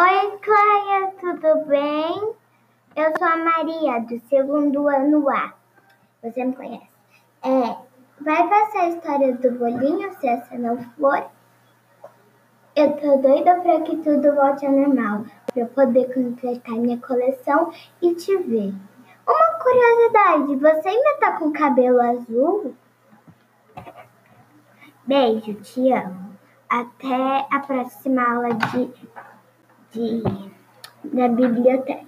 Oi, Cleia, tudo bem? Eu sou a Maria, do segundo ano A. Você me conhece. É, vai passar a história do bolinho se essa não for? Eu tô doida pra que tudo volte ao normal, eu poder completar minha coleção e te ver. Uma curiosidade, você ainda tá com cabelo azul? Beijo, te amo. Até a próxima aula de, de, da biblioteca.